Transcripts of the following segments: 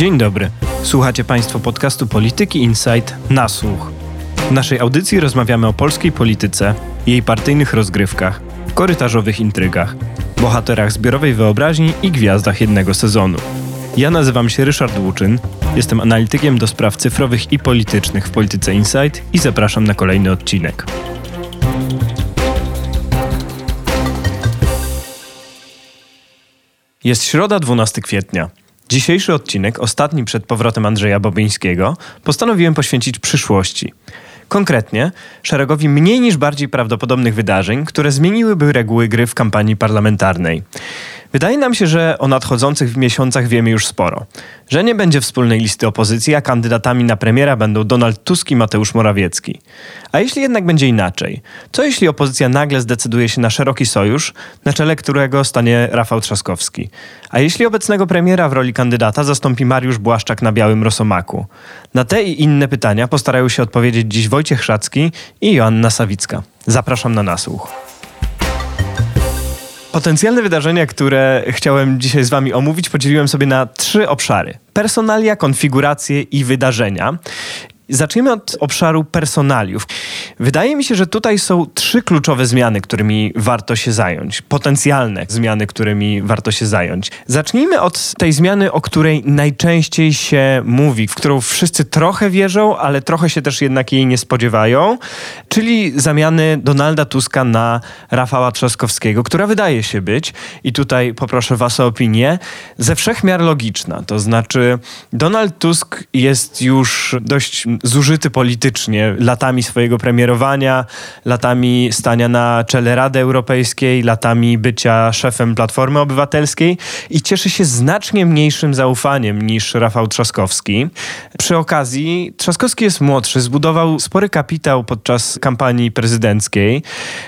Dzień dobry. Słuchacie Państwo podcastu Polityki Insight na słuch. W naszej audycji rozmawiamy o polskiej polityce, jej partyjnych rozgrywkach, korytarzowych intrygach, bohaterach zbiorowej wyobraźni i gwiazdach jednego sezonu. Ja nazywam się Ryszard Łuczyn, jestem analitykiem do spraw cyfrowych i politycznych w Polityce Insight i zapraszam na kolejny odcinek. Jest środa 12 kwietnia. Dzisiejszy odcinek, ostatni przed powrotem Andrzeja Bobińskiego, postanowiłem poświęcić przyszłości. Konkretnie szeregowi mniej niż bardziej prawdopodobnych wydarzeń, które zmieniłyby reguły gry w kampanii parlamentarnej. Wydaje nam się, że o nadchodzących miesiącach wiemy już sporo. Że nie będzie wspólnej listy opozycji, a kandydatami na premiera będą Donald Tusk i Mateusz Morawiecki. A jeśli jednak będzie inaczej? Co jeśli opozycja nagle zdecyduje się na szeroki sojusz, na czele którego stanie Rafał Trzaskowski? A jeśli obecnego premiera w roli kandydata zastąpi Mariusz Błaszczak na białym Rosomaku? Na te i inne pytania postarają się odpowiedzieć dziś Wojciech Szacki i Joanna Sawicka. Zapraszam na nasłuch. Potencjalne wydarzenia, które chciałem dzisiaj z Wami omówić, podzieliłem sobie na trzy obszary: personalia, konfiguracje i wydarzenia. Zacznijmy od obszaru personaliów. Wydaje mi się, że tutaj są trzy kluczowe zmiany, którymi warto się zająć. Potencjalne zmiany, którymi warto się zająć. Zacznijmy od tej zmiany, o której najczęściej się mówi, w którą wszyscy trochę wierzą, ale trochę się też jednak jej nie spodziewają, czyli zamiany Donalda Tuska na Rafała Trzaskowskiego, która wydaje się być, i tutaj poproszę Was o opinię, ze wszechmiar logiczna. To znaczy, Donald Tusk jest już dość zużyty politycznie latami swojego premierowania, latami stania na czele Rady Europejskiej, latami bycia szefem Platformy Obywatelskiej i cieszy się znacznie mniejszym zaufaniem niż Rafał Trzaskowski. Przy okazji, Trzaskowski jest młodszy, zbudował spory kapitał podczas kampanii prezydenckiej.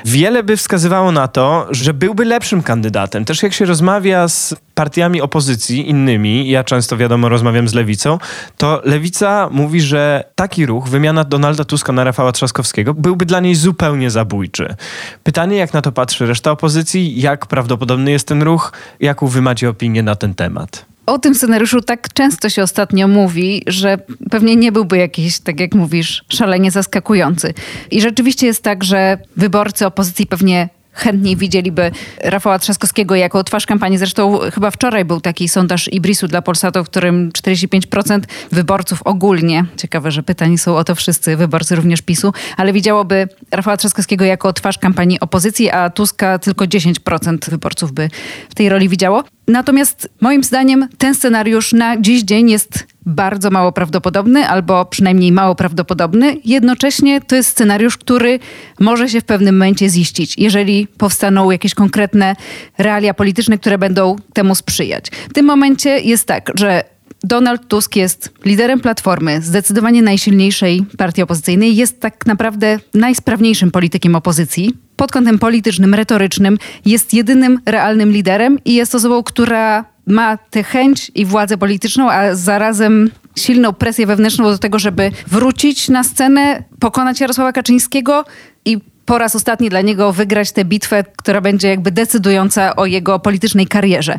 Wiele by wskazywało na to, że byłby lepszym kandydatem. Też jak się rozmawia z partiami opozycji innymi, ja często wiadomo rozmawiam z lewicą, to lewica mówi, że taki ruch, wymiana Donalda Tuska na Rafała Trzaskowskiego, byłby dla niej zupełnie zabójczy. Pytanie, jak na to patrzy reszta opozycji, jak prawdopodobny jest ten ruch, jaką wy macie opinię na ten temat? O tym scenariuszu tak często się ostatnio mówi, że pewnie nie byłby jakiś, tak jak mówisz, szalenie zaskakujący. I rzeczywiście jest tak, że wyborcy opozycji pewnie chętniej widzieliby Rafała Trzaskowskiego jako twarz kampanii. Zresztą chyba wczoraj był taki sondaż Ibrisu dla Polsatu, w którym 45% wyborców ogólnie, ciekawe, że pytani są o to wszyscy wyborcy również PiSu, ale widziałoby Rafała Trzaskowskiego jako twarz kampanii opozycji, a Tuska tylko 10% wyborców by w tej roli widziało. Natomiast moim zdaniem ten scenariusz na dziś dzień jest bardzo mało prawdopodobny, albo przynajmniej mało prawdopodobny. Jednocześnie to jest scenariusz, który może się w pewnym momencie ziścić, jeżeli powstaną jakieś konkretne realia polityczne, które będą temu sprzyjać. W tym momencie jest tak, że Donald Tusk jest liderem Platformy, zdecydowanie najsilniejszej partii opozycyjnej, jest tak naprawdę najsprawniejszym politykiem opozycji. Pod kątem politycznym, retorycznym jest jedynym realnym liderem i jest osobą, która ma tę chęć i władzę polityczną, a zarazem silną presję wewnętrzną do tego, żeby wrócić na scenę, pokonać Jarosława Kaczyńskiego i po raz ostatni dla niego wygrać tę bitwę, która będzie jakby decydująca o jego politycznej karierze.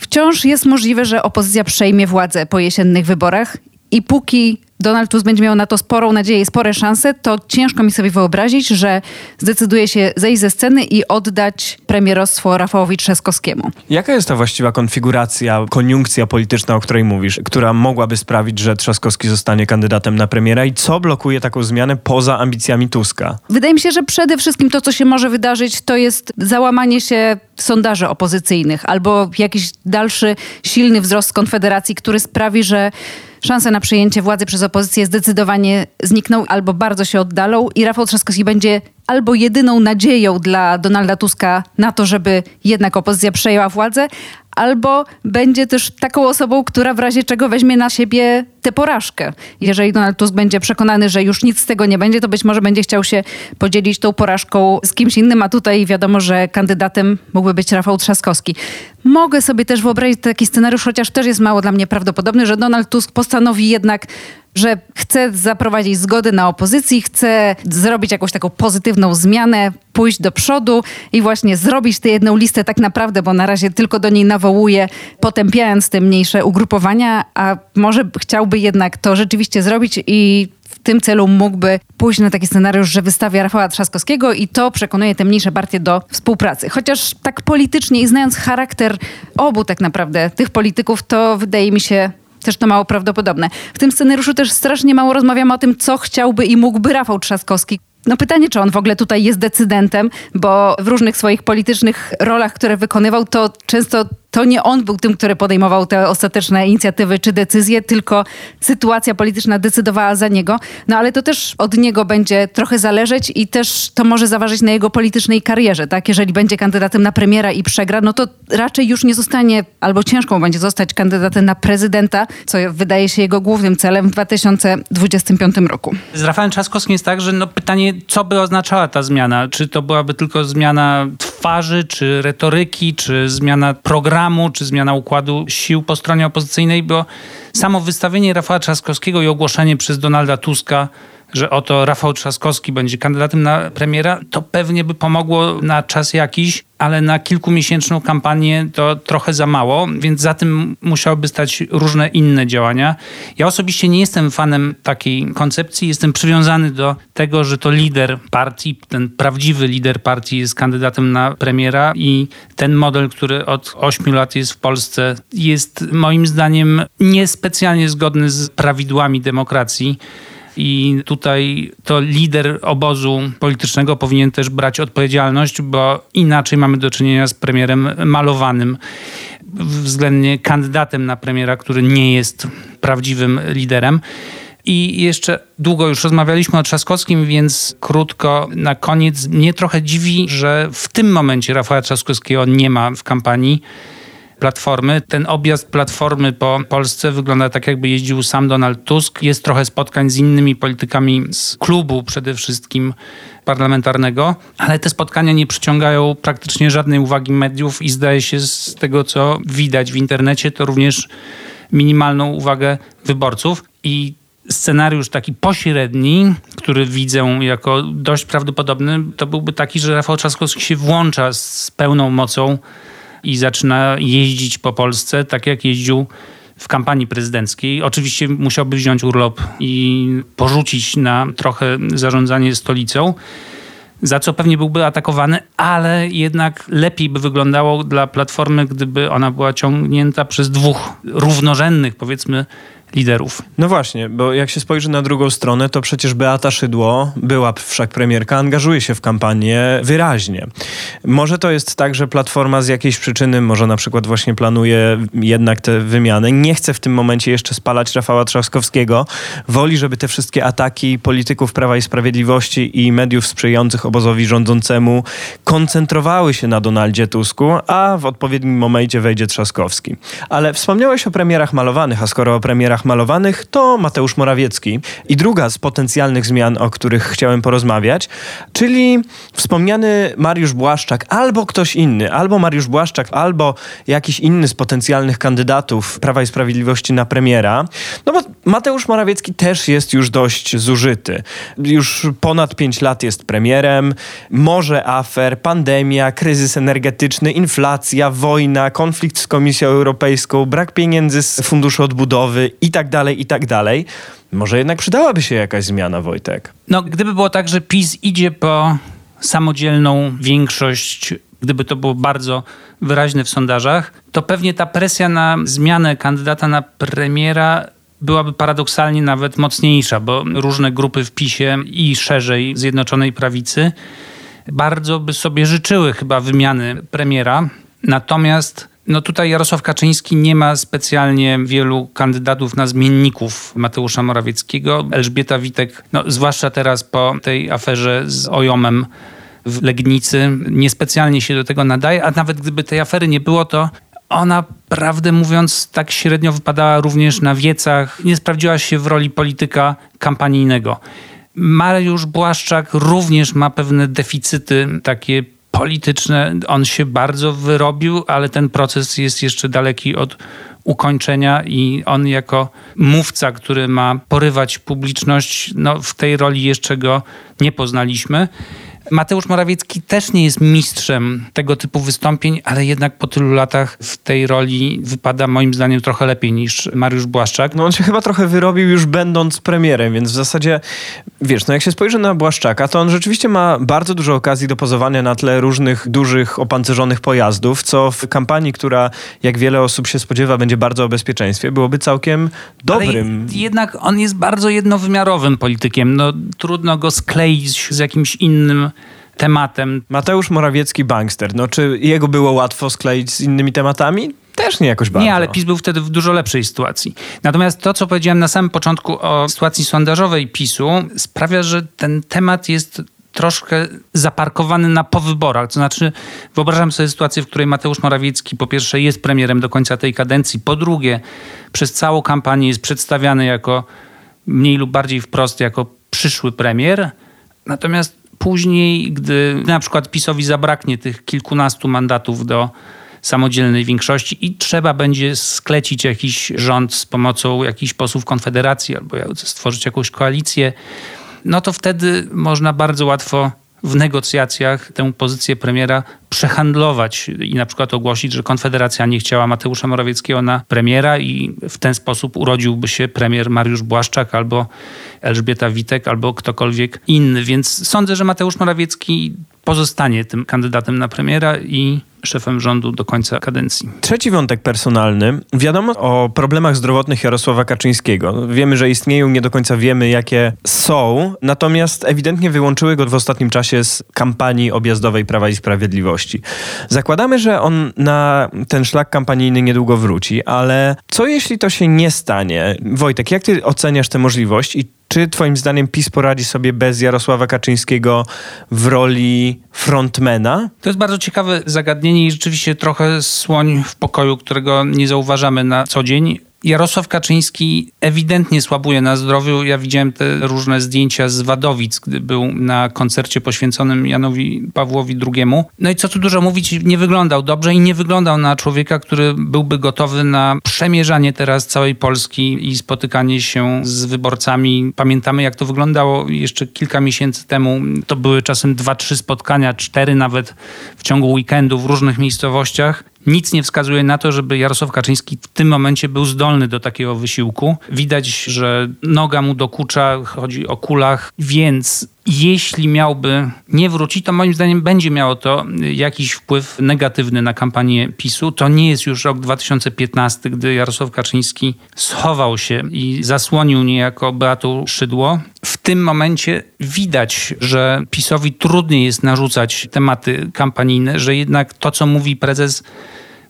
Wciąż jest możliwe, że opozycja przejmie władzę po jesiennych wyborach i póki Donald Tusk będzie miał na to sporą nadzieję i spore szanse, to ciężko mi sobie wyobrazić, że zdecyduje się zejść ze sceny i oddać premierostwo Rafałowi Trzaskowskiemu. Jaka jest ta właściwa konfiguracja, koniunkcja polityczna, o której mówisz, która mogłaby sprawić, że Trzaskowski zostanie kandydatem na premiera i co blokuje taką zmianę poza ambicjami Tuska? Wydaje mi się, że przede wszystkim to, co się może wydarzyć, to jest załamanie się sondaży opozycyjnych albo jakiś dalszy silny wzrost Konfederacji, który sprawi, że szanse na przejęcie władzy przez opozycję zdecydowanie znikną albo bardzo się oddalą i Rafał Trzaskowski będzie albo jedyną nadzieją dla Donalda Tuska na to, żeby jednak opozycja przejęła władzę, albo będzie też taką osobą, która w razie czego weźmie na siebie tę porażkę. Jeżeli Donald Tusk będzie przekonany, że już nic z tego nie będzie, to być może będzie chciał się podzielić tą porażką z kimś innym, a tutaj wiadomo, że kandydatem mógłby być Rafał Trzaskowski. Mogę sobie też wyobrazić taki scenariusz, chociaż też jest mało dla mnie prawdopodobny, że Donald Tusk postanowi jednak że chce zaprowadzić zgody na opozycji, chce zrobić jakąś taką pozytywną zmianę, pójść do przodu i właśnie zrobić tę jedną listę tak naprawdę, bo na razie tylko do niej nawołuje, potępiając te mniejsze ugrupowania, a może chciałby jednak to rzeczywiście zrobić i w tym celu mógłby pójść na taki scenariusz, że wystawia Rafała Trzaskowskiego i to przekonuje te mniejsze partie do współpracy. Chociaż tak politycznie i znając charakter obu tak naprawdę tych polityków, to wydaje mi się też to mało prawdopodobne. W tym scenariuszu też strasznie mało rozmawiamy o tym, co chciałby i mógłby Rafał Trzaskowski. No pytanie, czy on w ogóle tutaj jest decydentem, bo w różnych swoich politycznych rolach, które wykonywał, to często to nie on był tym, który podejmował te ostateczne inicjatywy czy decyzje, tylko sytuacja polityczna decydowała za niego. No ale to też od niego będzie trochę zależeć i też to może zaważyć na jego politycznej karierze, tak? Jeżeli będzie kandydatem na premiera i przegra, no to raczej już nie zostanie, albo ciężko będzie zostać kandydatem na prezydenta, co wydaje się jego głównym celem w 2025 roku. Z Rafałem Trzaskowskim jest tak, że no pytanie, co by oznaczała ta zmiana? Czy to byłaby tylko zmiana twarzy, czy retoryki, czy zmiana programu, czy zmiana układu sił po stronie opozycyjnej, bo samo wystawienie Rafała Trzaskowskiego i ogłoszenie przez Donalda Tuska że oto Rafał Trzaskowski będzie kandydatem na premiera, to pewnie by pomogło na czas jakiś, ale na kilkumiesięczną kampanię to trochę za mało, więc za tym musiałyby stać różne inne działania. Ja osobiście nie jestem fanem takiej koncepcji, jestem przywiązany do tego, że to lider partii, ten prawdziwy lider partii jest kandydatem na premiera i ten model, który od 8 lat jest w Polsce, jest moim zdaniem niespecjalnie zgodny z prawidłami demokracji i tutaj to lider obozu politycznego powinien też brać odpowiedzialność, bo inaczej mamy do czynienia z premierem malowanym, względnie kandydatem na premiera, który nie jest prawdziwym liderem. I jeszcze długo już rozmawialiśmy o Trzaskowskim, więc krótko na koniec. Mnie trochę dziwi, że w tym momencie Rafała Trzaskowskiego nie ma w kampanii. Platformy. Ten objazd Platformy po Polsce wygląda tak, jakby jeździł sam Donald Tusk. Jest trochę spotkań z innymi politykami z klubu przede wszystkim parlamentarnego, ale te spotkania nie przyciągają praktycznie żadnej uwagi mediów i zdaje się z tego, co widać w internecie, to również minimalną uwagę wyborców. I scenariusz taki pośredni, który widzę jako dość prawdopodobny, to byłby taki, że Rafał Trzaskowski się włącza z pełną mocą i zaczyna jeździć po Polsce, tak jak jeździł w kampanii prezydenckiej. Oczywiście musiałby wziąć urlop i porzucić na trochę zarządzanie stolicą, za co pewnie byłby atakowany, ale jednak lepiej by wyglądało dla Platformy, gdyby ona była ciągnięta przez dwóch równorzędnych, powiedzmy, liderów. No właśnie, bo jak się spojrzy na drugą stronę, to przecież Beata Szydło, była wszak premierka, angażuje się w kampanię wyraźnie. Może to jest tak, że Platforma z jakiejś przyczyny, może na przykład właśnie planuje jednak te wymiany, nie chce w tym momencie jeszcze spalać Rafała Trzaskowskiego, woli, żeby te wszystkie ataki polityków Prawa i Sprawiedliwości i mediów sprzyjających obozowi rządzącemu koncentrowały się na Donaldzie Tusku, a w odpowiednim momencie wejdzie Trzaskowski. Ale wspomniałeś o premierach malowanych, a skoro o premierach malowanych to Mateusz Morawiecki. I druga z potencjalnych zmian, o których chciałem porozmawiać, czyli wspomniany Mariusz Błaszczak albo ktoś inny, albo Mariusz Błaszczak, albo jakiś inny z potencjalnych kandydatów Prawa i Sprawiedliwości na premiera. No bo Mateusz Morawiecki też jest już dość zużyty. Już ponad pięć lat jest premierem. Morze afer, pandemia, kryzys energetyczny, inflacja, wojna, konflikt z Komisją Europejską, brak pieniędzy z Funduszu Odbudowy i tak dalej, i tak dalej. Może jednak przydałaby się jakaś zmiana, Wojtek? No, gdyby było tak, że PiS idzie po samodzielną większość, gdyby to było bardzo wyraźne w sondażach, to pewnie ta presja na zmianę kandydata na premiera byłaby paradoksalnie nawet mocniejsza, bo różne grupy w PiSie i szerzej Zjednoczonej Prawicy bardzo by sobie życzyły chyba wymiany premiera. Natomiast no tutaj Jarosław Kaczyński nie ma specjalnie wielu kandydatów na zmienników Mateusza Morawieckiego. Elżbieta Witek, no, zwłaszcza teraz po tej aferze z Ojomem w Legnicy, niespecjalnie się do tego nadaje, a nawet gdyby tej afery nie było, to ona, prawdę mówiąc, tak średnio wypadała również na wiecach, nie sprawdziła się w roli polityka kampanijnego. Mariusz Błaszczak również ma pewne deficyty takie polityczne. On się bardzo wyrobił, ale ten proces jest jeszcze daleki od ukończenia i on jako mówca, który ma porywać publiczność, no w tej roli jeszcze go nie poznaliśmy. Mateusz Morawiecki też nie jest mistrzem tego typu wystąpień, ale jednak po tylu latach w tej roli wypada moim zdaniem trochę lepiej niż Mariusz Błaszczak. No on się chyba trochę wyrobił już będąc premierem, więc w zasadzie, wiesz, no jak się spojrzy na Błaszczaka, to on rzeczywiście ma bardzo dużo okazji do pozowania na tle różnych dużych, opancerzonych pojazdów, co w kampanii, która jak wiele osób się spodziewa, będzie bardzo o bezpieczeństwie, byłoby całkiem dobrym. Ale jednak on jest bardzo jednowymiarowym politykiem. No trudno go skleić z jakimś innym tematem. Mateusz Morawiecki bankster. No czy jego było łatwo skleić z innymi tematami? Też nie jakoś bardzo. Nie, ale PiS był wtedy w dużo lepszej sytuacji. Natomiast to, co powiedziałem na samym początku o sytuacji sondażowej PiSu, sprawia, że ten temat jest troszkę zaparkowany na powyborach. To znaczy, wyobrażam sobie sytuację, w której Mateusz Morawiecki po pierwsze jest premierem do końca tej kadencji, po drugie przez całą kampanię jest przedstawiany jako mniej lub bardziej wprost jako przyszły premier. Natomiast później, gdy na przykład PiSowi zabraknie tych kilkunastu mandatów do samodzielnej większości i trzeba będzie sklecić jakiś rząd z pomocą jakichś posłów Konfederacji albo stworzyć jakąś koalicję, no to wtedy można bardzo łatwo w negocjacjach tę pozycję premiera przehandlować i na przykład ogłosić, że Konfederacja nie chciała Mateusza Morawieckiego na premiera i w ten sposób urodziłby się premier Mariusz Błaszczak albo Elżbieta Witek albo ktokolwiek inny. Więc sądzę, że Mateusz Morawiecki pozostanie tym kandydatem na premiera i szefem rządu do końca kadencji. Trzeci wątek personalny. Wiadomo o problemach zdrowotnych Jarosława Kaczyńskiego. Wiemy, że istnieją, nie do końca wiemy, jakie są, natomiast ewidentnie wyłączyły go w ostatnim czasie z kampanii objazdowej Prawa i Sprawiedliwości. Zakładamy, że on na ten szlak kampanijny niedługo wróci, ale co jeśli to się nie stanie? Wojtek, jak ty oceniasz tę możliwość i czy twoim zdaniem PiS poradzi sobie bez Jarosława Kaczyńskiego w roli frontmana? To jest bardzo ciekawe zagadnienie i rzeczywiście trochę słoń w pokoju, którego nie zauważamy na co dzień. Jarosław Kaczyński ewidentnie słabuje na zdrowiu. Ja widziałem te różne zdjęcia z Wadowic, gdy był na koncercie poświęconym Janowi Pawłowi II. No i co tu dużo mówić, nie wyglądał dobrze i nie wyglądał na człowieka, który byłby gotowy na przemierzanie teraz całej Polski i spotykanie się z wyborcami. Pamiętamy, jak to wyglądało jeszcze kilka miesięcy temu. To były czasem dwa, trzy spotkania, cztery nawet w ciągu weekendu w różnych miejscowościach. Nic nie wskazuje na to, żeby Jarosław Kaczyński w tym momencie był zdolny do takiego wysiłku. Widać, że noga mu dokucza, chodzi o kulach, więc jeśli miałby nie wrócić, to moim zdaniem będzie miało to jakiś wpływ negatywny na kampanię PiSu. To nie jest już rok 2015, gdy Jarosław Kaczyński schował się i zasłonił niejako Beatą Szydło. W tym momencie widać, że PiSowi trudniej jest narzucać tematy kampanijne, że jednak to, co mówi prezes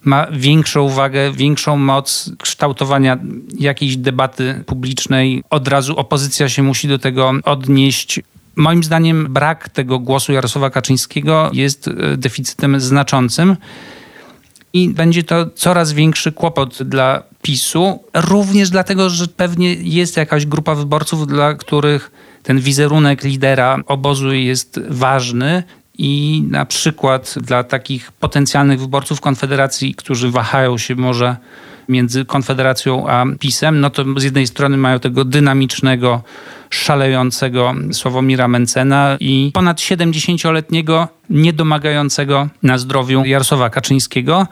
ma większą wagę, większą moc kształtowania jakiejś debaty publicznej. Od razu opozycja się musi do tego odnieść. Moim zdaniem brak tego głosu Jarosława Kaczyńskiego jest e, deficytem znaczącym i będzie to coraz większy kłopot dla PiSu, również dlatego, że pewnie jest jakaś grupa wyborców, dla których ten wizerunek lidera obozu jest ważny i na przykład dla takich potencjalnych wyborców Konfederacji, którzy wahają się może między Konfederacją a PiSem, no to z jednej strony mają tego dynamicznego, szalejącego Sławomira Mencena i ponad 70-letniego, niedomagającego na zdrowiu Jarosława Kaczyńskiego.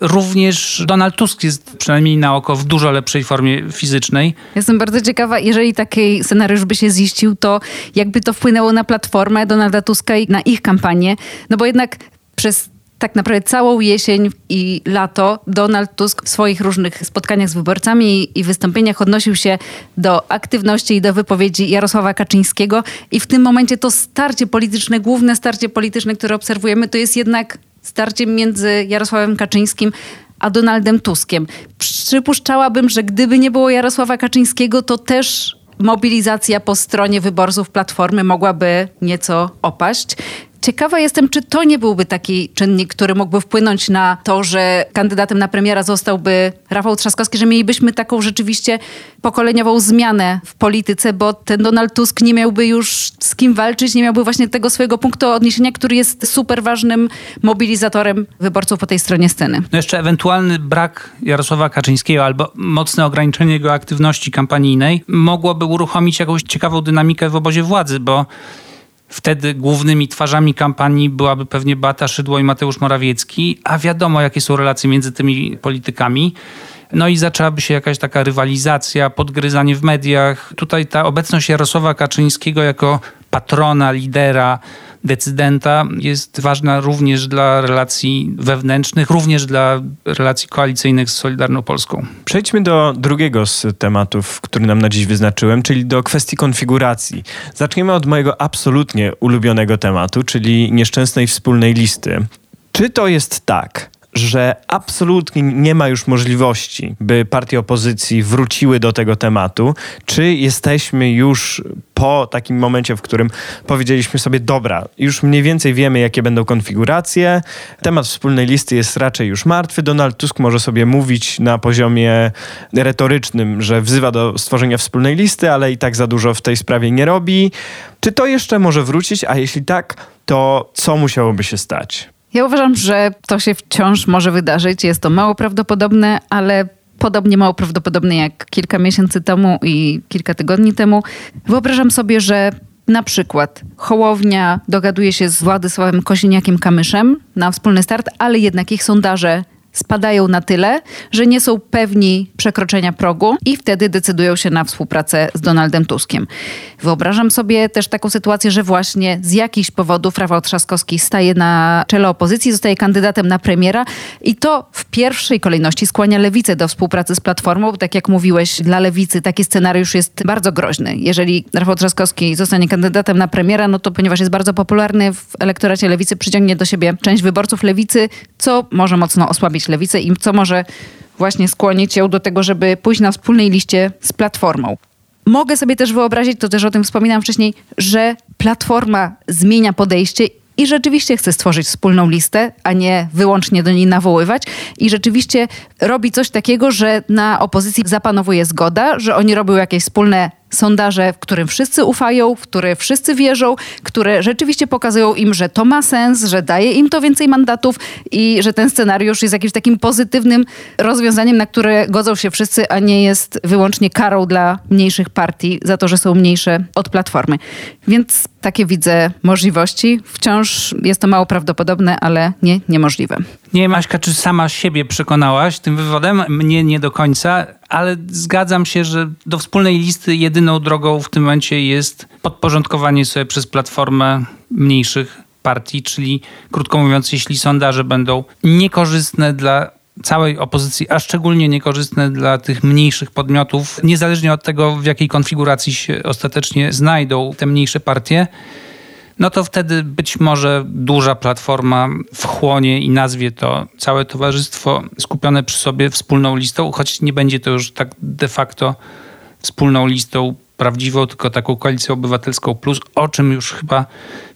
Również Donald Tusk jest przynajmniej na oko w dużo lepszej formie fizycznej. Jestem bardzo ciekawa, jeżeli taki scenariusz by się ziścił, to jakby to wpłynęło na platformę Donalda Tuska i na ich kampanię. No bo jednak przez tak naprawdę całą jesień i lato Donald Tusk w swoich różnych spotkaniach z wyborcami i wystąpieniach odnosił się do aktywności i do wypowiedzi Jarosława Kaczyńskiego i w tym momencie to starcie polityczne, główne starcie polityczne, które obserwujemy, to jest jednak starcie między Jarosławem Kaczyńskim a Donaldem Tuskiem. Przypuszczałabym, że gdyby nie było Jarosława Kaczyńskiego, to też mobilizacja po stronie wyborców Platformy mogłaby nieco opaść. Ciekawa jestem, czy to nie byłby taki czynnik, który mógłby wpłynąć na to, że kandydatem na premiera zostałby Rafał Trzaskowski, że mielibyśmy taką rzeczywiście pokoleniową zmianę w polityce, bo ten Donald Tusk nie miałby już z kim walczyć, nie miałby właśnie tego swojego punktu odniesienia, który jest super ważnym mobilizatorem wyborców po tej stronie sceny. No jeszcze ewentualny brak Jarosława Kaczyńskiego albo mocne ograniczenie jego aktywności kampanijnej mogłoby uruchomić jakąś ciekawą dynamikę w obozie władzy, bo Wtedy głównymi twarzami kampanii byłaby pewnie Beata Szydło i Mateusz Morawiecki, a wiadomo, jakie są relacje między tymi politykami. No i zaczęłaby się jakaś taka rywalizacja, podgryzanie w mediach. Tutaj ta obecność Jarosława Kaczyńskiego jako patrona, lidera, decydenta jest ważna również dla relacji wewnętrznych, również dla relacji koalicyjnych z Solidarną Polską. Przejdźmy do drugiego z tematów, który nam na dziś wyznaczyłem, czyli do kwestii konfiguracji. Zaczniemy od mojego absolutnie ulubionego tematu, czyli nieszczęsnej wspólnej listy. Czy to jest tak, że absolutnie nie ma już możliwości, by partie opozycji wróciły do tego tematu? Czy jesteśmy już po takim momencie, w którym powiedzieliśmy sobie, dobra, już mniej więcej wiemy, jakie będą konfiguracje, temat wspólnej listy jest raczej już martwy. Donald Tusk może sobie mówić na poziomie retorycznym, że wzywa do stworzenia wspólnej listy, ale i tak za dużo w tej sprawie nie robi. Czy to jeszcze może wrócić? A jeśli tak, to co musiałoby się stać? Ja uważam, że to się wciąż może wydarzyć. Jest to mało prawdopodobne, ale podobnie mało prawdopodobne jak kilka miesięcy temu i kilka tygodni temu. Wyobrażam sobie, że na przykład Hołownia dogaduje się z Władysławem Kosiniakiem-Kamyszem na wspólny start, ale jednak ich sondaże spadają na tyle, że nie są pewni przekroczenia progu i wtedy decydują się na współpracę z Donaldem Tuskiem. Wyobrażam sobie też taką sytuację, że właśnie z jakichś powodów Rafał Trzaskowski staje na czele opozycji, zostaje kandydatem na premiera i to w pierwszej kolejności skłania lewicę do współpracy z Platformą. Tak jak mówiłeś, dla lewicy taki scenariusz jest bardzo groźny. Jeżeli Rafał Trzaskowski zostanie kandydatem na premiera, no to ponieważ jest bardzo popularny w elektoracie lewicy, przyciągnie do siebie część wyborców lewicy, co może mocno osłabić lewicę i co może właśnie skłonić ją do tego, żeby pójść na wspólnej liście z Platformą. Mogę sobie też wyobrazić, to też o tym wspominałam wcześniej, że Platforma zmienia podejście i rzeczywiście chce stworzyć wspólną listę, a nie wyłącznie do niej nawoływać. I rzeczywiście robi coś takiego, że na opozycji zapanowuje zgoda, że oni robią jakieś wspólne sondaże, w którym wszyscy ufają, w które wszyscy wierzą, które rzeczywiście pokazują im, że to ma sens, że daje im to więcej mandatów i że ten scenariusz jest jakimś takim pozytywnym rozwiązaniem, na które godzą się wszyscy, a nie jest wyłącznie karą dla mniejszych partii za to, że są mniejsze od platformy. Więc takie widzę możliwości. Wciąż jest to mało prawdopodobne, ale nie niemożliwe. Nie wiem, Aśka, czy sama siebie przekonałaś tym wywodem? Mnie nie do końca, ale zgadzam się, że do wspólnej listy jedyną drogą w tym momencie jest podporządkowanie sobie przez platformę mniejszych partii, czyli krótko mówiąc, jeśli sondaże będą niekorzystne dla całej opozycji, a szczególnie niekorzystne dla tych mniejszych podmiotów, niezależnie od tego, w jakiej konfiguracji się ostatecznie znajdą te mniejsze partie, no to wtedy być może duża platforma wchłonie i nazwie to całe towarzystwo skupione przy sobie wspólną listą, choć nie będzie to już tak de facto wspólną listą prawdziwą, tylko taką koalicją obywatelską plus, o czym już chyba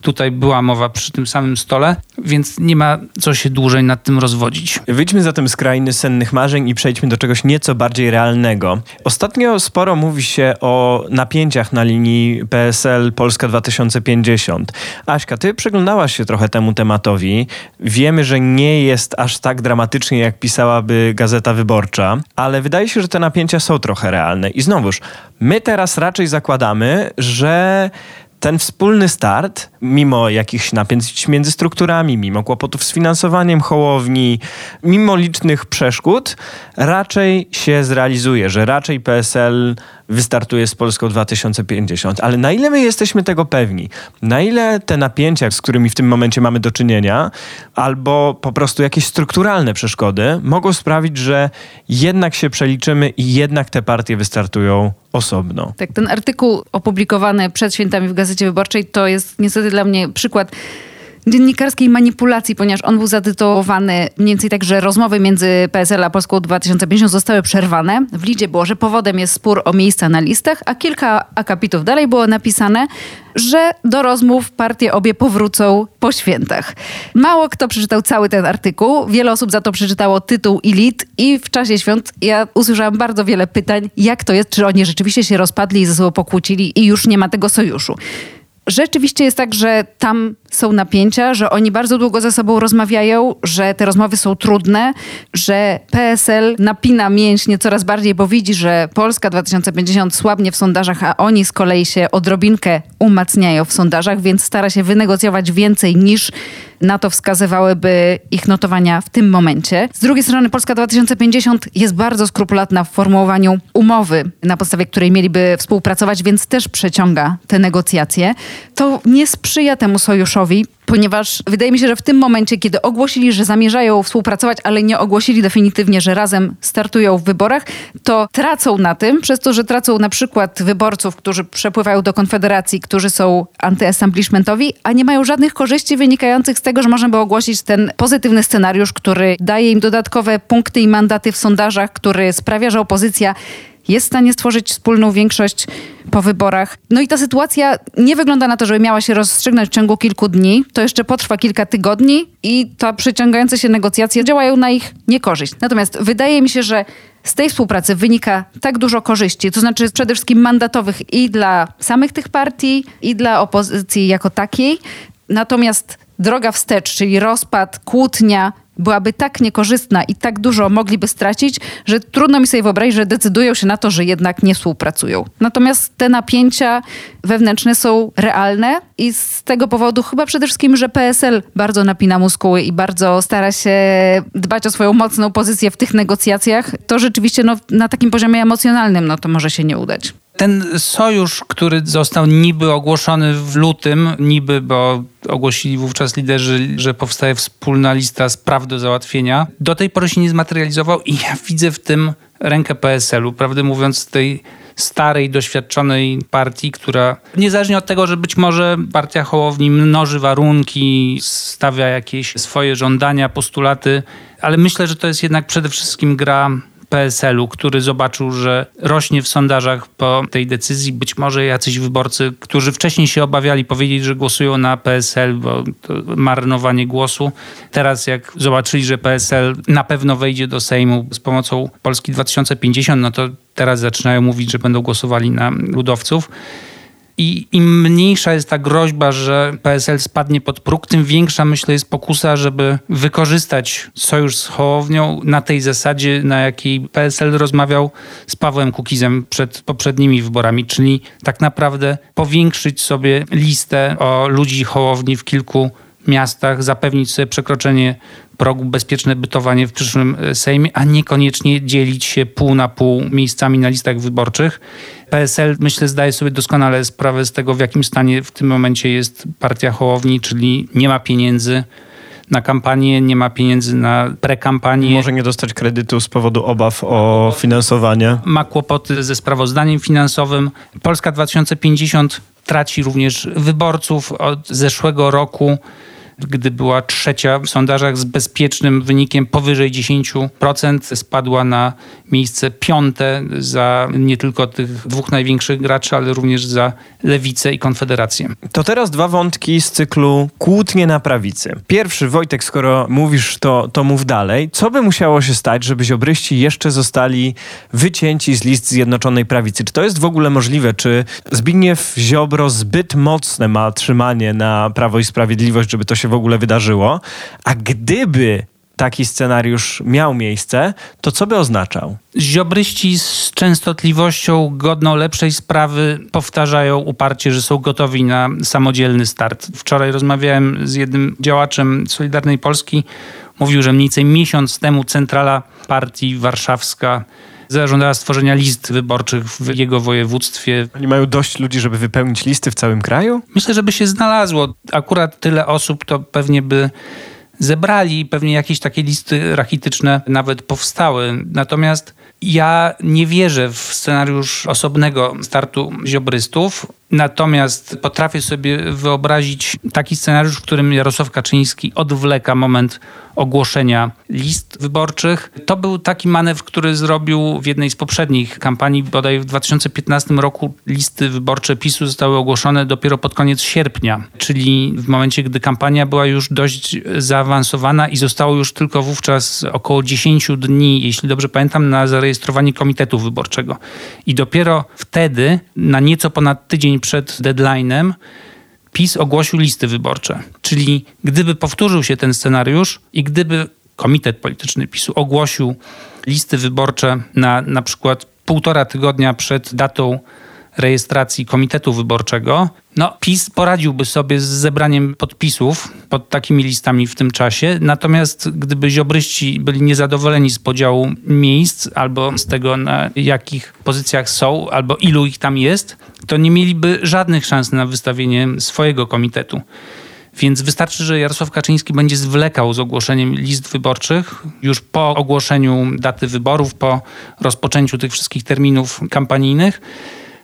tutaj była mowa przy tym samym stole, więc nie ma co się dłużej nad tym rozwodzić. Wyjdźmy zatem z krainy sennych marzeń i przejdźmy do czegoś nieco bardziej realnego. Ostatnio sporo mówi się o napięciach na linii PSL Polska 2050. Aśka, ty przyglądałaś się trochę temu tematowi. Wiemy, że nie jest aż tak dramatycznie, jak pisałaby Gazeta Wyborcza, ale wydaje się, że te napięcia są trochę realne. I znowuż, my teraz raczej zakładamy, że ten wspólny start, mimo jakichś napięć między strukturami, mimo kłopotów z finansowaniem Hołowni, mimo licznych przeszkód, raczej się zrealizuje, że raczej PSL wystartuje z Polską 2050. Ale na ile my jesteśmy tego pewni? Na ile te napięcia, z którymi w tym momencie mamy do czynienia, albo po prostu jakieś strukturalne przeszkody, mogą sprawić, że jednak się przeliczymy i jednak te partie wystartują osobno. Tak, ten artykuł opublikowany przed świętami w Gazecie Wyborczej to jest niestety dla mnie przykład dziennikarskiej manipulacji, ponieważ on był zatytułowany mniej więcej tak, że rozmowy między PSL a Polską 2050 zostały przerwane. W lidzie było, że powodem jest spór o miejsca na listach, a kilka akapitów dalej było napisane, że do rozmów partie obie powrócą po świętach. Mało kto przeczytał cały ten artykuł. Wiele osób za to przeczytało tytuł i lit i w czasie świąt ja usłyszałam bardzo wiele pytań, jak to jest, czy oni rzeczywiście się rozpadli i ze sobą pokłócili i już nie ma tego sojuszu. Rzeczywiście jest tak, że tam są napięcia, że oni bardzo długo ze sobą rozmawiają, że te rozmowy są trudne, że PSL napina mięśnie coraz bardziej, bo widzi, że Polska 2050 słabnie w sondażach, a oni z kolei się odrobinkę umacniają w sondażach, więc stara się wynegocjować więcej niż na to wskazywałyby ich notowania w tym momencie. Z drugiej strony Polska 2050 jest bardzo skrupulatna w formułowaniu umowy, na podstawie której mieliby współpracować, więc też przeciąga te negocjacje. To nie sprzyja temu sojuszowi, ponieważ wydaje mi się, że w tym momencie, kiedy ogłosili, że zamierzają współpracować, ale nie ogłosili definitywnie, że razem startują w wyborach, to tracą na tym, przez to, że tracą na przykład wyborców, którzy przepływają do Konfederacji, którzy są antyestablishmentowi, a nie mają żadnych korzyści wynikających z tego, że można by ogłosić ten pozytywny scenariusz, który daje im dodatkowe punkty i mandaty w sondażach, który sprawia, że opozycja jest w stanie stworzyć wspólną większość po wyborach. No i ta sytuacja nie wygląda na to, żeby miała się rozstrzygnąć w ciągu kilku dni. To jeszcze potrwa kilka tygodni i ta przeciągające się negocjacje działają na ich niekorzyść. Natomiast wydaje mi się, że z tej współpracy wynika tak dużo korzyści, to znaczy przede wszystkim mandatowych i dla samych tych partii, i dla opozycji jako takiej. Natomiast droga wstecz, czyli rozpad, kłótnia, byłaby tak niekorzystna i tak dużo mogliby stracić, że trudno mi sobie wyobrazić, że decydują się na to, że jednak nie współpracują. Natomiast te napięcia wewnętrzne są realne i z tego powodu chyba przede wszystkim, że PSL bardzo napina muskuły i bardzo stara się dbać o swoją mocną pozycję w tych negocjacjach, to rzeczywiście no, na takim poziomie emocjonalnym no, to może się nie udać. Ten sojusz, który został niby ogłoszony w lutym, niby, bo ogłosili wówczas liderzy, że powstaje wspólna lista spraw do załatwienia, do tej pory się nie zmaterializował i ja widzę w tym rękę PSL-u. Prawdę mówiąc, tej starej, doświadczonej partii, która niezależnie od tego, że być może partia Hołowni mnoży warunki, stawia jakieś swoje żądania, postulaty, ale myślę, że to jest jednak przede wszystkim gra PSL-u, który zobaczył, że rośnie w sondażach po tej decyzji. Być może jacyś wyborcy, którzy wcześniej się obawiali powiedzieć, że głosują na PSL, bo to marnowanie głosu. Teraz jak zobaczyli, że PSL na pewno wejdzie do Sejmu z pomocą Polski 2050, no to teraz zaczynają mówić, że będą głosowali na ludowców. I im mniejsza jest ta groźba, że PSL spadnie pod próg, tym większa myślę jest pokusa, żeby wykorzystać sojusz z Hołownią na tej zasadzie, na jakiej PSL rozmawiał z Pawłem Kukizem przed poprzednimi wyborami, czyli tak naprawdę powiększyć sobie listę o ludzi Hołowni w kilku miastach, zapewnić sobie przekroczenie progu bezpieczne bytowanie w przyszłym e, Sejmie, a niekoniecznie dzielić się pół na pół miejscami na listach wyborczych. PSL myślę zdaje sobie doskonale sprawę z tego, w jakim stanie w tym momencie jest partia Hołowni, czyli nie ma pieniędzy na kampanię, nie ma pieniędzy na prekampanię. Może nie dostać kredytu z powodu obaw o finansowanie. Ma kłopoty ze sprawozdaniem finansowym. Polska 2050 traci również wyborców od zeszłego roku gdy była trzecia w sondażach z bezpiecznym wynikiem powyżej 10%, spadła na miejsce piąte za nie tylko tych dwóch największych graczy, ale również za Lewicę i Konfederację. To teraz dwa wątki z cyklu Kłótnie na prawicy. Pierwszy, Wojtek, skoro mówisz, to, to mów dalej. Co by musiało się stać, żeby ziobryści jeszcze zostali wycięci z list Zjednoczonej Prawicy? Czy to jest w ogóle możliwe? Czy Zbigniew Ziobro zbyt mocne ma trzymanie na Prawo i Sprawiedliwość, żeby to się w ogóle wydarzyło? A gdyby taki scenariusz miał miejsce, to co by oznaczał? Ziobryści z częstotliwością godną lepszej sprawy powtarzają uparcie, że są gotowi na samodzielny start. Wczoraj rozmawiałem z jednym działaczem Solidarnej Polski. Mówił, że mniej więcej miesiąc temu centrala partii warszawska zażądała stworzenia list wyborczych w jego województwie. Oni mają dość ludzi, żeby wypełnić listy w całym kraju? Myślę, żeby się znalazło. Akurat tyle osób to pewnie by zebrali, pewnie jakieś takie listy rachityczne nawet powstały. Natomiast ja nie wierzę w scenariusz osobnego startu ziobrystów. Natomiast potrafię sobie wyobrazić taki scenariusz, w którym Jarosław Kaczyński odwleka moment ogłoszenia list wyborczych. To był taki manewr, który zrobił w jednej z poprzednich kampanii, bodaj w 2015 roku listy wyborcze PiSu zostały ogłoszone dopiero pod koniec sierpnia, czyli w momencie, gdy kampania była już dość zaawansowana i zostało już tylko wówczas około 10 dni, jeśli dobrze pamiętam, na zarejestrowanie komitetu wyborczego. I dopiero wtedy, na nieco ponad tydzień przed deadline'em, PiS ogłosił listy wyborcze. Czyli gdyby powtórzył się ten scenariusz i gdyby komitet polityczny PiSu ogłosił listy wyborcze na na przykład półtora tygodnia przed datą rejestracji komitetu wyborczego, no PiS poradziłby sobie z zebraniem podpisów pod takimi listami w tym czasie. Natomiast gdyby ziobryści byli niezadowoleni z podziału miejsc albo z tego, na jakich pozycjach są, albo ilu ich tam jest, to nie mieliby żadnych szans na wystawienie swojego komitetu. Więc wystarczy, że Jarosław Kaczyński będzie zwlekał z ogłoszeniem list wyborczych już po ogłoszeniu daty wyborów, po rozpoczęciu tych wszystkich terminów kampanijnych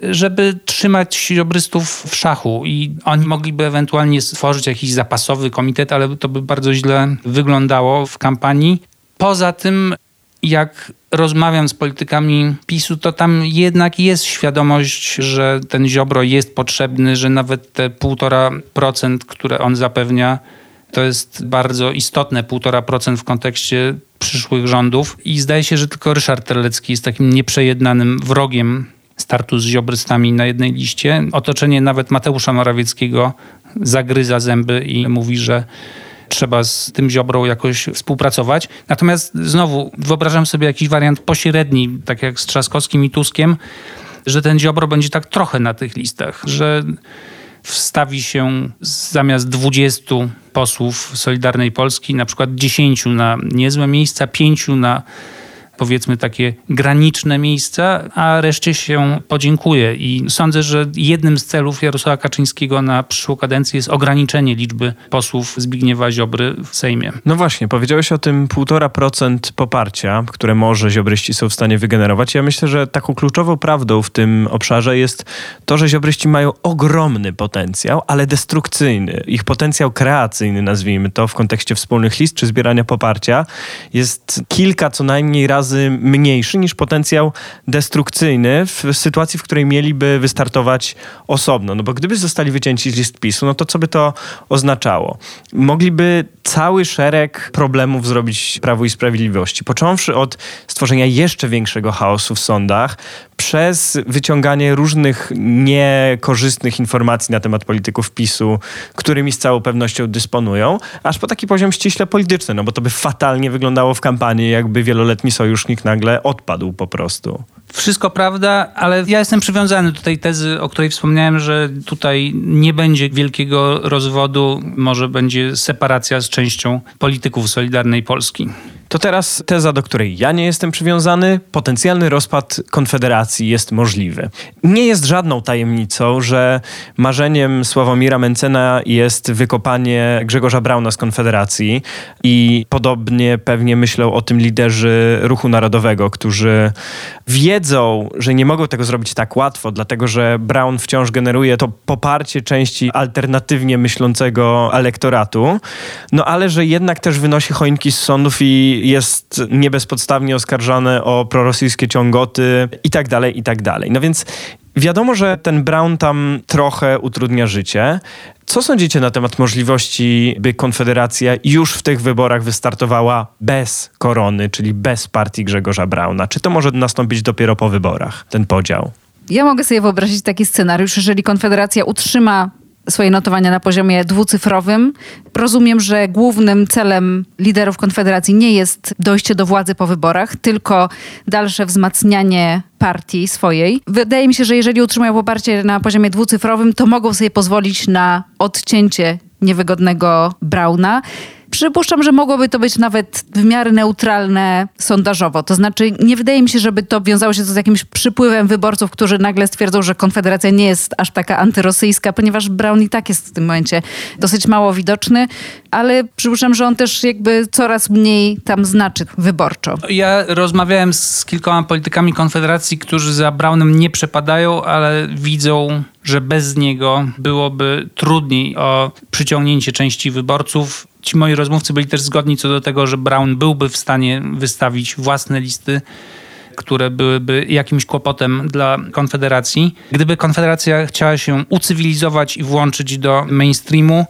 żeby trzymać ziobrystów w szachu i oni mogliby ewentualnie stworzyć jakiś zapasowy komitet, ale to by bardzo źle wyglądało w kampanii. Poza tym, jak rozmawiam z politykami PiSu, to tam jednak jest świadomość, że ten Ziobro jest potrzebny, że nawet te 1,5%, które on zapewnia, to jest bardzo istotne 1,5% w kontekście przyszłych rządów. I zdaje się, że tylko Ryszard Terlecki jest takim nieprzejednanym wrogiem startu z ziobrystami na jednej liście. Otoczenie nawet Mateusza Morawieckiego zagryza zęby i mówi, że trzeba z tym Ziobrą jakoś współpracować. Natomiast znowu wyobrażam sobie jakiś wariant pośredni, tak jak z Trzaskowskim i Tuskiem, że ten Ziobro będzie tak trochę na tych listach, że wstawi się zamiast 20 posłów Solidarnej Polski, na przykład 10 na niezłe miejsca, 5 na powiedzmy takie graniczne miejsca, a reszcie się podziękuję. I sądzę, że jednym z celów Jarosława Kaczyńskiego na przyszłą kadencję jest ograniczenie liczby posłów Zbigniewa Ziobry w Sejmie. No właśnie, powiedziałeś o tym 1,5% poparcia, które może ziobryści są w stanie wygenerować. Ja myślę, że taką kluczową prawdą w tym obszarze jest to, że ziobryści mają ogromny potencjał, ale destrukcyjny. Ich potencjał kreacyjny, nazwijmy to, w kontekście wspólnych list czy zbierania poparcia, jest kilka co najmniej razy razy mniejszy niż potencjał destrukcyjny w sytuacji, w której mieliby wystartować osobno. No bo gdyby zostali wycięci z list PiSu, no to co by to oznaczało? Mogliby cały szereg problemów zrobić Prawu i Sprawiedliwości. Począwszy od stworzenia jeszcze większego chaosu w sądach, przez wyciąganie różnych niekorzystnych informacji na temat polityków PiSu, którymi z całą pewnością dysponują, aż po taki poziom ściśle polityczny, no bo to by fatalnie wyglądało w kampanii, jakby wieloletni sojusznik nagle odpadł po prostu. Wszystko prawda, ale ja jestem przywiązany do tej tezy, o której wspomniałem, że tutaj nie będzie wielkiego rozwodu, może będzie separacja z częścią polityków Solidarnej Polski. To teraz teza, do której ja nie jestem przywiązany. Potencjalny rozpad Konfederacji jest możliwy. Nie jest żadną tajemnicą, że marzeniem Sławomira Mencena jest wykopanie Grzegorza Brauna z Konfederacji i podobnie pewnie myślą o tym liderzy Ruchu Narodowego, którzy wiedzą, że nie mogą tego zrobić tak łatwo, dlatego że Brown wciąż generuje to poparcie części alternatywnie myślącego elektoratu, no ale że jednak też wynosi choinki z sądów i jest niebezpodstawnie oskarżany o prorosyjskie ciągoty i tak dalej, i tak dalej. No więc Wiadomo, że ten Brown tam trochę utrudnia życie. Co sądzicie na temat możliwości, by Konfederacja już w tych wyborach wystartowała bez korony, czyli bez partii Grzegorza Brauna? Czy to może nastąpić dopiero po wyborach, ten podział? Ja mogę sobie wyobrazić taki scenariusz, jeżeli Konfederacja utrzyma swoje notowania na poziomie dwucyfrowym. Rozumiem, że głównym celem liderów Konfederacji nie jest dojście do władzy po wyborach, tylko dalsze wzmacnianie partii swojej. Wydaje mi się, że jeżeli utrzymają poparcie na poziomie dwucyfrowym, to mogą sobie pozwolić na odcięcie niewygodnego Brauna. Przypuszczam, że mogłoby to być nawet w miarę neutralne sondażowo. To znaczy, nie wydaje mi się, żeby to wiązało się z jakimś przypływem wyborców, którzy nagle stwierdzą, że Konfederacja nie jest aż taka antyrosyjska, ponieważ Brown i tak jest w tym momencie dosyć mało widoczny, ale przypuszczam, że on też jakby coraz mniej tam znaczy wyborczo. Ja rozmawiałem z kilkoma politykami Konfederacji, którzy za Brownem nie przepadają, ale widzą, że bez niego byłoby trudniej o przyciągnięcie części wyborców. Ci moi rozmówcy byli też zgodni co do tego, że Brown byłby w stanie wystawić własne listy które byłyby jakimś kłopotem dla Konfederacji. Gdyby Konfederacja chciała się ucywilizować i włączyć do mainstreamu,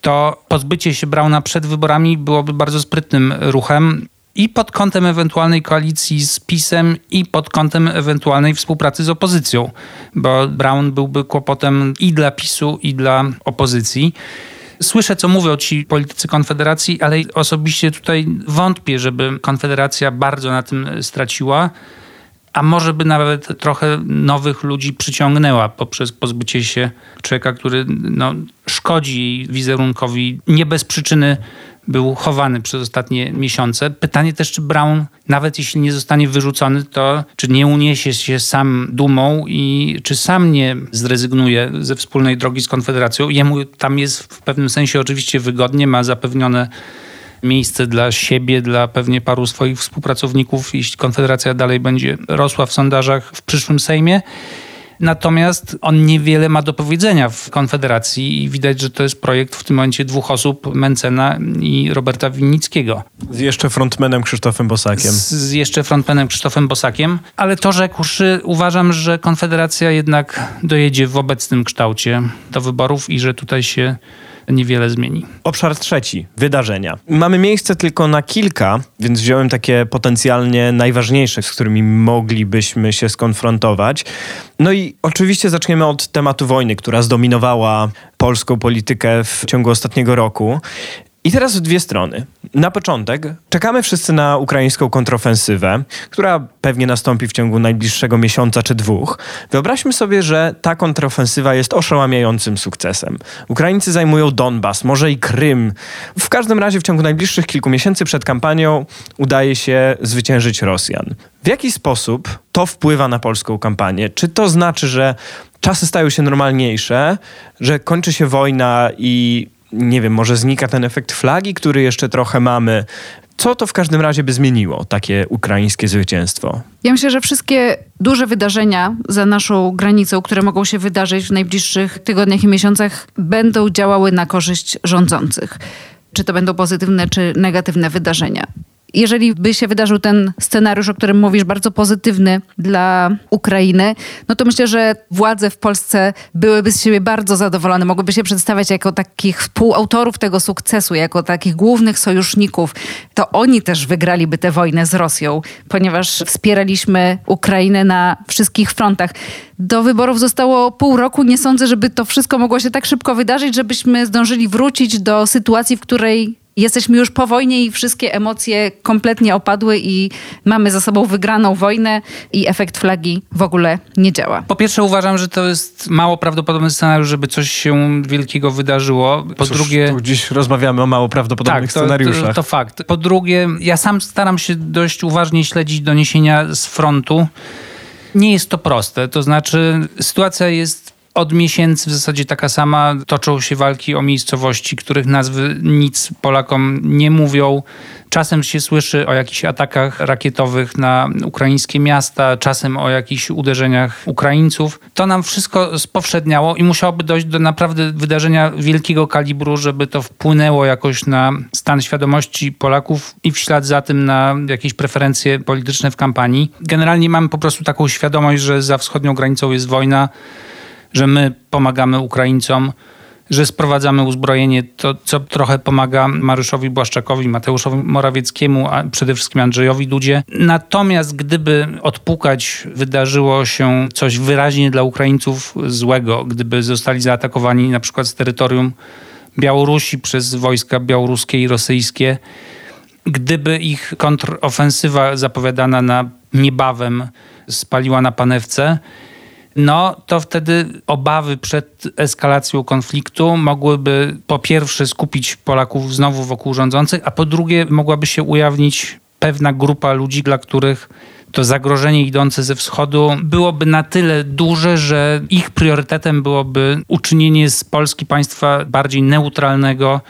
to pozbycie się Brauna przed wyborami byłoby bardzo sprytnym ruchem i pod kątem ewentualnej koalicji z PiSem i pod kątem ewentualnej współpracy z opozycją, bo Brown byłby kłopotem i dla PiSu, i dla opozycji. Słyszę, co mówią ci politycy Konfederacji, ale osobiście tutaj wątpię, żeby Konfederacja bardzo na tym straciła a może by nawet trochę nowych ludzi przyciągnęła poprzez pozbycie się człowieka, który no, szkodzi jej wizerunkowi nie bez przyczyny był chowany przez ostatnie miesiące. Pytanie też, czy Brown, nawet jeśli nie zostanie wyrzucony, to czy nie uniesie się sam dumą i czy sam nie zrezygnuje ze wspólnej drogi z Konfederacją. Jemu tam jest w pewnym sensie oczywiście wygodnie, ma zapewnione miejsce dla siebie, dla pewnie paru swoich współpracowników, jeśli Konfederacja dalej będzie rosła w sondażach w przyszłym Sejmie. Natomiast on niewiele ma do powiedzenia w Konfederacji i widać, że to jest projekt w tym momencie dwóch osób, Mencena i Roberta Winnickiego. Z jeszcze frontmanem Krzysztofem Bosakiem. Z, z jeszcze frontmanem Krzysztofem Bosakiem. Ale to rzekłszy, uważam, że Konfederacja jednak dojedzie w obecnym kształcie do wyborów i że tutaj się niewiele zmieni. Obszar trzeci, wydarzenia. Mamy miejsce tylko na kilka, więc wziąłem takie potencjalnie najważniejsze, z którymi moglibyśmy się skonfrontować. No i oczywiście zaczniemy od tematu wojny, która zdominowała polską politykę w ciągu ostatniego roku. I teraz dwie strony. Na początek czekamy wszyscy na ukraińską kontrofensywę, która pewnie nastąpi w ciągu najbliższego miesiąca czy dwóch. Wyobraźmy sobie, że ta kontrofensywa jest oszałamiającym sukcesem. Ukraińcy zajmują Donbas, może i Krym. W każdym razie w ciągu najbliższych kilku miesięcy przed kampanią udaje się zwyciężyć Rosjan. W jaki sposób to wpływa na polską kampanię? Czy to znaczy, że czasy stają się normalniejsze, że kończy się wojna i nie wiem, może znika ten efekt flagi, który jeszcze trochę mamy. Co to w każdym razie by zmieniło, takie ukraińskie zwycięstwo? Ja myślę, że wszystkie duże wydarzenia za naszą granicą, które mogą się wydarzyć w najbliższych tygodniach i miesiącach, będą działały na korzyść rządzących. Czy to będą pozytywne, czy negatywne wydarzenia jeżeli by się wydarzył ten scenariusz, o którym mówisz, bardzo pozytywny dla Ukrainy, no to myślę, że władze w Polsce byłyby z siebie bardzo zadowolone. Mogłyby się przedstawiać jako takich współautorów tego sukcesu, jako takich głównych sojuszników. To oni też wygraliby tę wojnę z Rosją, ponieważ wspieraliśmy Ukrainę na wszystkich frontach. Do wyborów zostało pół roku. Nie sądzę, żeby to wszystko mogło się tak szybko wydarzyć, żebyśmy zdążyli wrócić do sytuacji, w której jesteśmy już po wojnie i wszystkie emocje kompletnie opadły i mamy za sobą wygraną wojnę i efekt flagi w ogóle nie działa. Po pierwsze uważam, że to jest mało prawdopodobny scenariusz, żeby coś się wielkiego wydarzyło. Po Cóż, drugie... Tu dziś rozmawiamy o mało prawdopodobnych tak, to, scenariuszach. To, to fakt. Po drugie, ja sam staram się dość uważnie śledzić doniesienia z frontu. Nie jest to proste. To znaczy sytuacja jest od miesięcy w zasadzie taka sama. Toczą się walki o miejscowości, których nazwy nic Polakom nie mówią. Czasem się słyszy o jakichś atakach rakietowych na ukraińskie miasta, czasem o jakichś uderzeniach Ukraińców. To nam wszystko spowszedniało i musiałoby dojść do naprawdę wydarzenia wielkiego kalibru, żeby to wpłynęło jakoś na stan świadomości Polaków i w ślad za tym na jakieś preferencje polityczne w kampanii. Generalnie mamy po prostu taką świadomość, że za wschodnią granicą jest wojna że my pomagamy Ukraińcom, że sprowadzamy uzbrojenie, to co trochę pomaga Mariuszowi Błaszczakowi, Mateuszowi Morawieckiemu, a przede wszystkim Andrzejowi Dudzie. Natomiast gdyby odpukać wydarzyło się coś wyraźnie dla Ukraińców złego, gdyby zostali zaatakowani na przykład z terytorium Białorusi przez wojska białoruskie i rosyjskie, gdyby ich kontrofensywa zapowiadana na niebawem spaliła na panewce, no to wtedy obawy przed eskalacją konfliktu mogłyby po pierwsze skupić Polaków znowu wokół rządzących, a po drugie mogłaby się ujawnić pewna grupa ludzi, dla których to zagrożenie idące ze wschodu byłoby na tyle duże, że ich priorytetem byłoby uczynienie z Polski państwa bardziej neutralnego.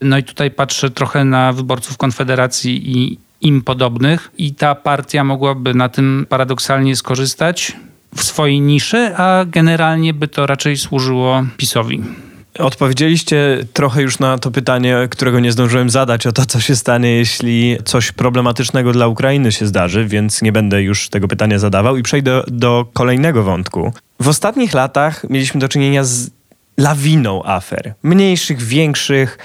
No i tutaj patrzę trochę na wyborców Konfederacji i im podobnych, i ta partia mogłaby na tym paradoksalnie skorzystać w swojej niszy, a generalnie by to raczej służyło PiSowi. Odpowiedzieliście trochę już na to pytanie, którego nie zdążyłem zadać, o to, co się stanie, jeśli coś problematycznego dla Ukrainy się zdarzy, więc nie będę już tego pytania zadawał i przejdę do kolejnego wątku. W ostatnich latach mieliśmy do czynienia z lawiną afer. Mniejszych, większych,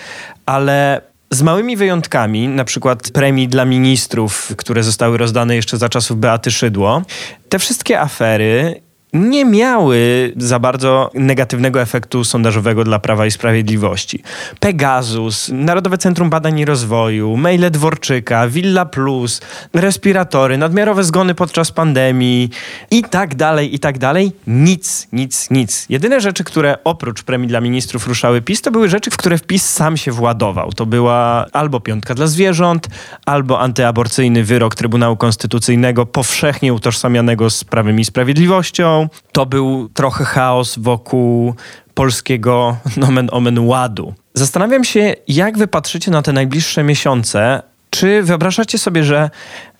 ale z małymi wyjątkami, na przykład premii dla ministrów, które zostały rozdane jeszcze za czasów Beaty Szydło, te wszystkie afery nie miały za bardzo negatywnego efektu sondażowego dla Prawa i Sprawiedliwości. Pegasus, Narodowe Centrum Badań i Rozwoju, maile Dworczyka, Villa Plus, respiratory, nadmiarowe zgony podczas pandemii i tak dalej, i tak dalej. Nic, nic, nic. Jedyne rzeczy, które oprócz premii dla ministrów ruszały PiS, to były rzeczy, w które wpis sam się władował. To była albo piątka dla zwierząt, albo antyaborcyjny wyrok Trybunału Konstytucyjnego powszechnie utożsamianego z Prawem i Sprawiedliwością, to był trochę chaos wokół polskiego nomen omen ładu. Zastanawiam się, jak wy patrzycie na te najbliższe miesiące. Czy wyobrażacie sobie, że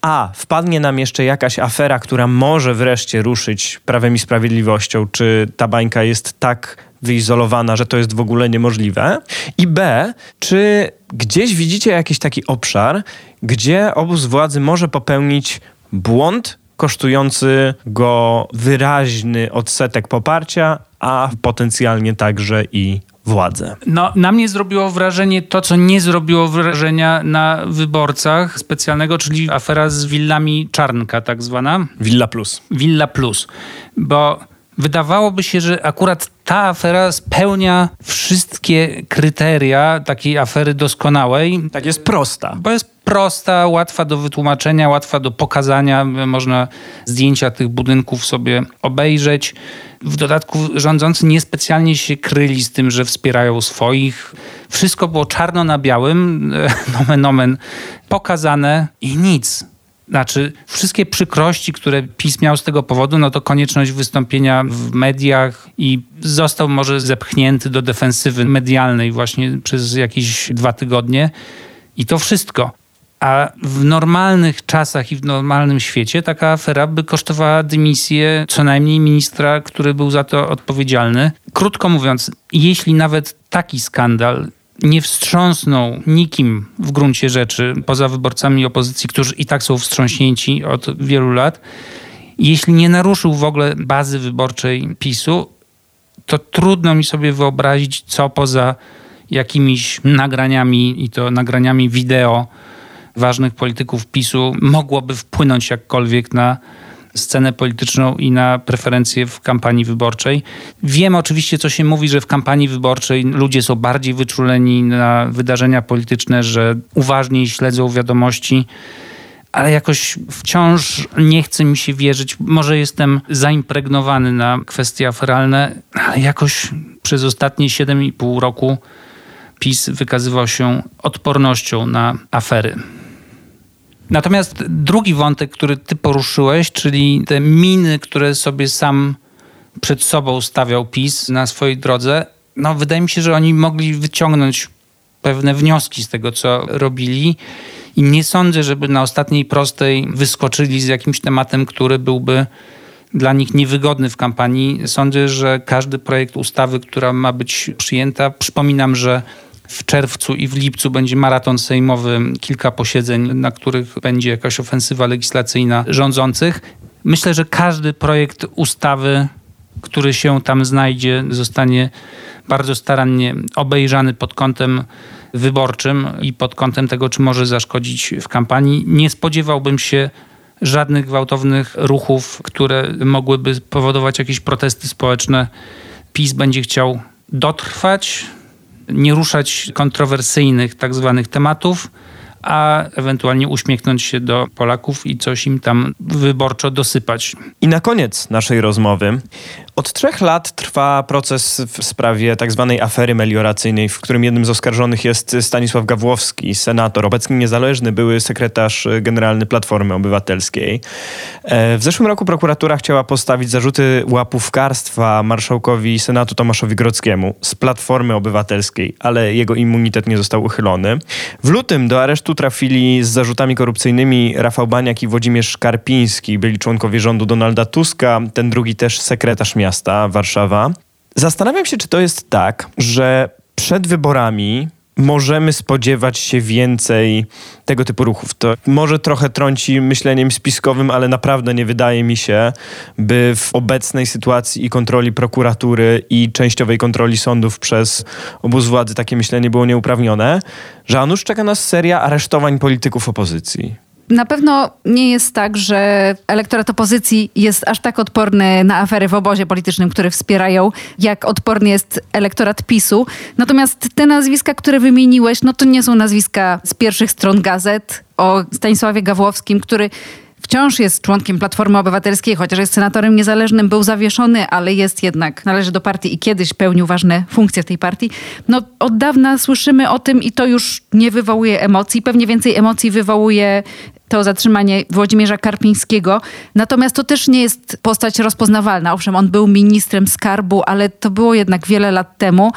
a, wpadnie nam jeszcze jakaś afera, która może wreszcie ruszyć prawem i sprawiedliwością, czy ta bańka jest tak wyizolowana, że to jest w ogóle niemożliwe? I B, czy gdzieś widzicie jakiś taki obszar, gdzie obóz władzy może popełnić błąd, kosztujący go wyraźny odsetek poparcia, a potencjalnie także i władzę. No, na mnie zrobiło wrażenie to, co nie zrobiło wrażenia na wyborcach specjalnego, czyli afera z willami Czarnka, tak zwana. Villa Plus. Villa Plus. Bo wydawałoby się, że akurat ta afera spełnia wszystkie kryteria takiej afery doskonałej. Tak jest prosta. Bo jest prosta, łatwa do wytłumaczenia, łatwa do pokazania. Można zdjęcia tych budynków sobie obejrzeć. W dodatku rządzący niespecjalnie się kryli z tym, że wspierają swoich. Wszystko było czarno na białym, nomen omen, pokazane i nic. Znaczy, wszystkie przykrości, które PiS miał z tego powodu, no to konieczność wystąpienia w mediach i został może zepchnięty do defensywy medialnej właśnie przez jakieś dwa tygodnie. I to wszystko. A w normalnych czasach i w normalnym świecie taka afera by kosztowała dymisję co najmniej ministra, który był za to odpowiedzialny. Krótko mówiąc, jeśli nawet taki skandal nie wstrząsnął nikim w gruncie rzeczy, poza wyborcami opozycji, którzy i tak są wstrząśnięci od wielu lat, jeśli nie naruszył w ogóle bazy wyborczej PiSu, to trudno mi sobie wyobrazić, co poza jakimiś nagraniami i to nagraniami wideo ważnych polityków PiSu mogłoby wpłynąć jakkolwiek na scenę polityczną i na preferencje w kampanii wyborczej. Wiem oczywiście, co się mówi, że w kampanii wyborczej ludzie są bardziej wyczuleni na wydarzenia polityczne, że uważniej śledzą wiadomości ale jakoś wciąż nie chce mi się wierzyć. Może jestem zaimpregnowany na kwestie aferalne, ale jakoś przez ostatnie 7,5 roku PiS wykazywał się odpornością na afery. Natomiast drugi wątek, który ty poruszyłeś, czyli te miny, które sobie sam przed sobą stawiał PiS na swojej drodze, no wydaje mi się, że oni mogli wyciągnąć pewne wnioski z tego, co robili. I nie sądzę, żeby na ostatniej prostej wyskoczyli z jakimś tematem, który byłby dla nich niewygodny w kampanii. Sądzę, że każdy projekt ustawy, która ma być przyjęta, przypominam, że w czerwcu i w lipcu będzie maraton sejmowy, kilka posiedzeń, na których będzie jakaś ofensywa legislacyjna rządzących. Myślę, że każdy projekt ustawy, który się tam znajdzie, zostanie bardzo starannie obejrzany pod kątem wyborczym i pod kątem tego, czy może zaszkodzić w kampanii. Nie spodziewałbym się żadnych gwałtownych ruchów, które mogłyby powodować jakieś protesty społeczne. PiS będzie chciał dotrwać, nie ruszać kontrowersyjnych tak zwanych tematów, a ewentualnie uśmiechnąć się do Polaków i coś im tam wyborczo dosypać. I na koniec naszej rozmowy. Od trzech lat trwa proces w sprawie tak zwanej afery melioracyjnej, w którym jednym z oskarżonych jest Stanisław Gawłowski, senator, obecnie niezależny, były sekretarz generalny Platformy Obywatelskiej. E, w zeszłym roku prokuratura chciała postawić zarzuty łapówkarstwa marszałkowi Senatu Tomaszowi Grockiemu z Platformy Obywatelskiej, ale jego immunitet nie został uchylony. W lutym do aresztu trafili z zarzutami korupcyjnymi Rafał Baniak i Włodzimierz Karpiński, byli członkowie rządu Donalda Tuska, ten drugi też sekretarz miasta Warszawa. Zastanawiam się, czy to jest tak, że przed wyborami możemy spodziewać się więcej tego typu ruchów. To może trochę trąci myśleniem spiskowym, ale naprawdę nie wydaje mi się, by w obecnej sytuacji i kontroli prokuratury i częściowej kontroli sądów przez obóz władzy takie myślenie było nieuprawnione, że a nuż czeka nas seria aresztowań polityków opozycji. Na pewno nie jest tak, że elektorat opozycji jest aż tak odporny na afery w obozie politycznym, które wspierają, jak odporny jest elektorat PiSu. Natomiast te nazwiska, które wymieniłeś, no to nie są nazwiska z pierwszych stron gazet o Stanisławie Gawłowskim, który wciąż jest członkiem Platformy Obywatelskiej, chociaż jest senatorem niezależnym, był zawieszony, ale jest jednak, należy do partii i kiedyś pełnił ważne funkcje w tej partii. No od dawna słyszymy o tym i to już nie wywołuje emocji. Pewnie więcej emocji wywołuje to zatrzymanie Włodzimierza Karpińskiego. Natomiast to też nie jest postać rozpoznawalna. Owszem, on był ministrem skarbu, ale to było jednak wiele lat temu.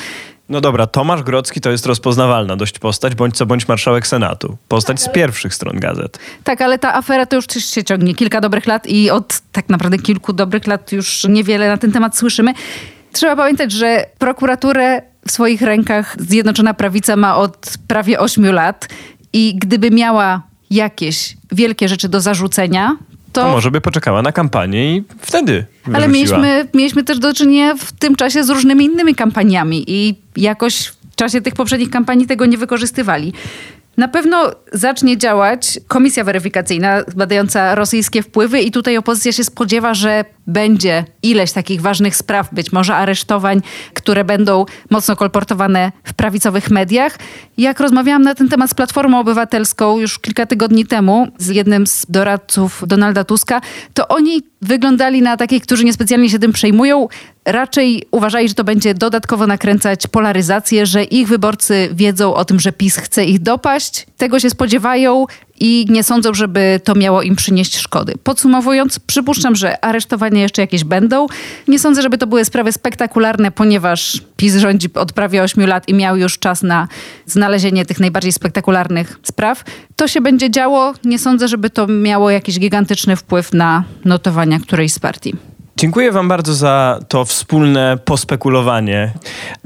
No dobra, Tomasz Grocki to jest rozpoznawalna dość postać, bądź co bądź marszałek Senatu. Postać z pierwszych stron gazet. Tak, ale ta afera to już też się ciągnie kilka dobrych lat i od tak naprawdę kilku dobrych lat już niewiele na ten temat słyszymy. Trzeba pamiętać, że prokuraturę w swoich rękach Zjednoczona Prawica ma od prawie ośmiu lat i gdyby miała jakieś wielkie rzeczy do zarzucenia, to... to może by poczekała na kampanię i wtedy Ale mieliśmy, mieliśmy też do czynienia w tym czasie z różnymi innymi kampaniami i jakoś w czasie tych poprzednich kampanii tego nie wykorzystywali. Na pewno zacznie działać komisja weryfikacyjna badająca rosyjskie wpływy i tutaj opozycja się spodziewa, że będzie ileś takich ważnych spraw, być może aresztowań, które będą mocno kolportowane w prawicowych mediach. Jak rozmawiałam na ten temat z Platformą Obywatelską już kilka tygodni temu z jednym z doradców Donalda Tuska, to oni wyglądali na takich, którzy niespecjalnie się tym przejmują. Raczej uważali, że to będzie dodatkowo nakręcać polaryzację, że ich wyborcy wiedzą o tym, że PiS chce ich dopaść. Tego się spodziewają i nie sądzą, żeby to miało im przynieść szkody. Podsumowując, przypuszczam, że aresztowania jeszcze jakieś będą. Nie sądzę, żeby to były sprawy spektakularne, ponieważ PiS rządzi od prawie 8 lat i miał już czas na znalezienie tych najbardziej spektakularnych spraw. To się będzie działo. Nie sądzę, żeby to miało jakiś gigantyczny wpływ na notowania którejś z partii. Dziękuję Wam bardzo za to wspólne pospekulowanie.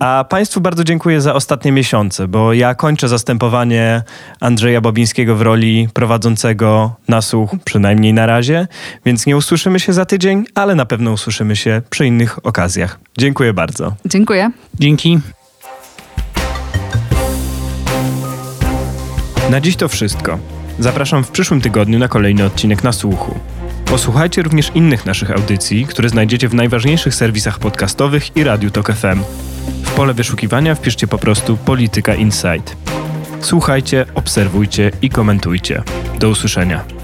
A Państwu bardzo dziękuję za ostatnie miesiące, bo ja kończę zastępowanie Andrzeja Bobińskiego w roli prowadzącego na słuch, przynajmniej na razie. Więc nie usłyszymy się za tydzień, ale na pewno usłyszymy się przy innych okazjach. Dziękuję bardzo. Dziękuję. Dzięki. Na dziś to wszystko. Zapraszam w przyszłym tygodniu na kolejny odcinek na słuchu. Posłuchajcie również innych naszych audycji, które znajdziecie w najważniejszych serwisach podcastowych i Radiu Tok FM. W pole wyszukiwania wpiszcie po prostu Polityka Insight. Słuchajcie, obserwujcie i komentujcie. Do usłyszenia.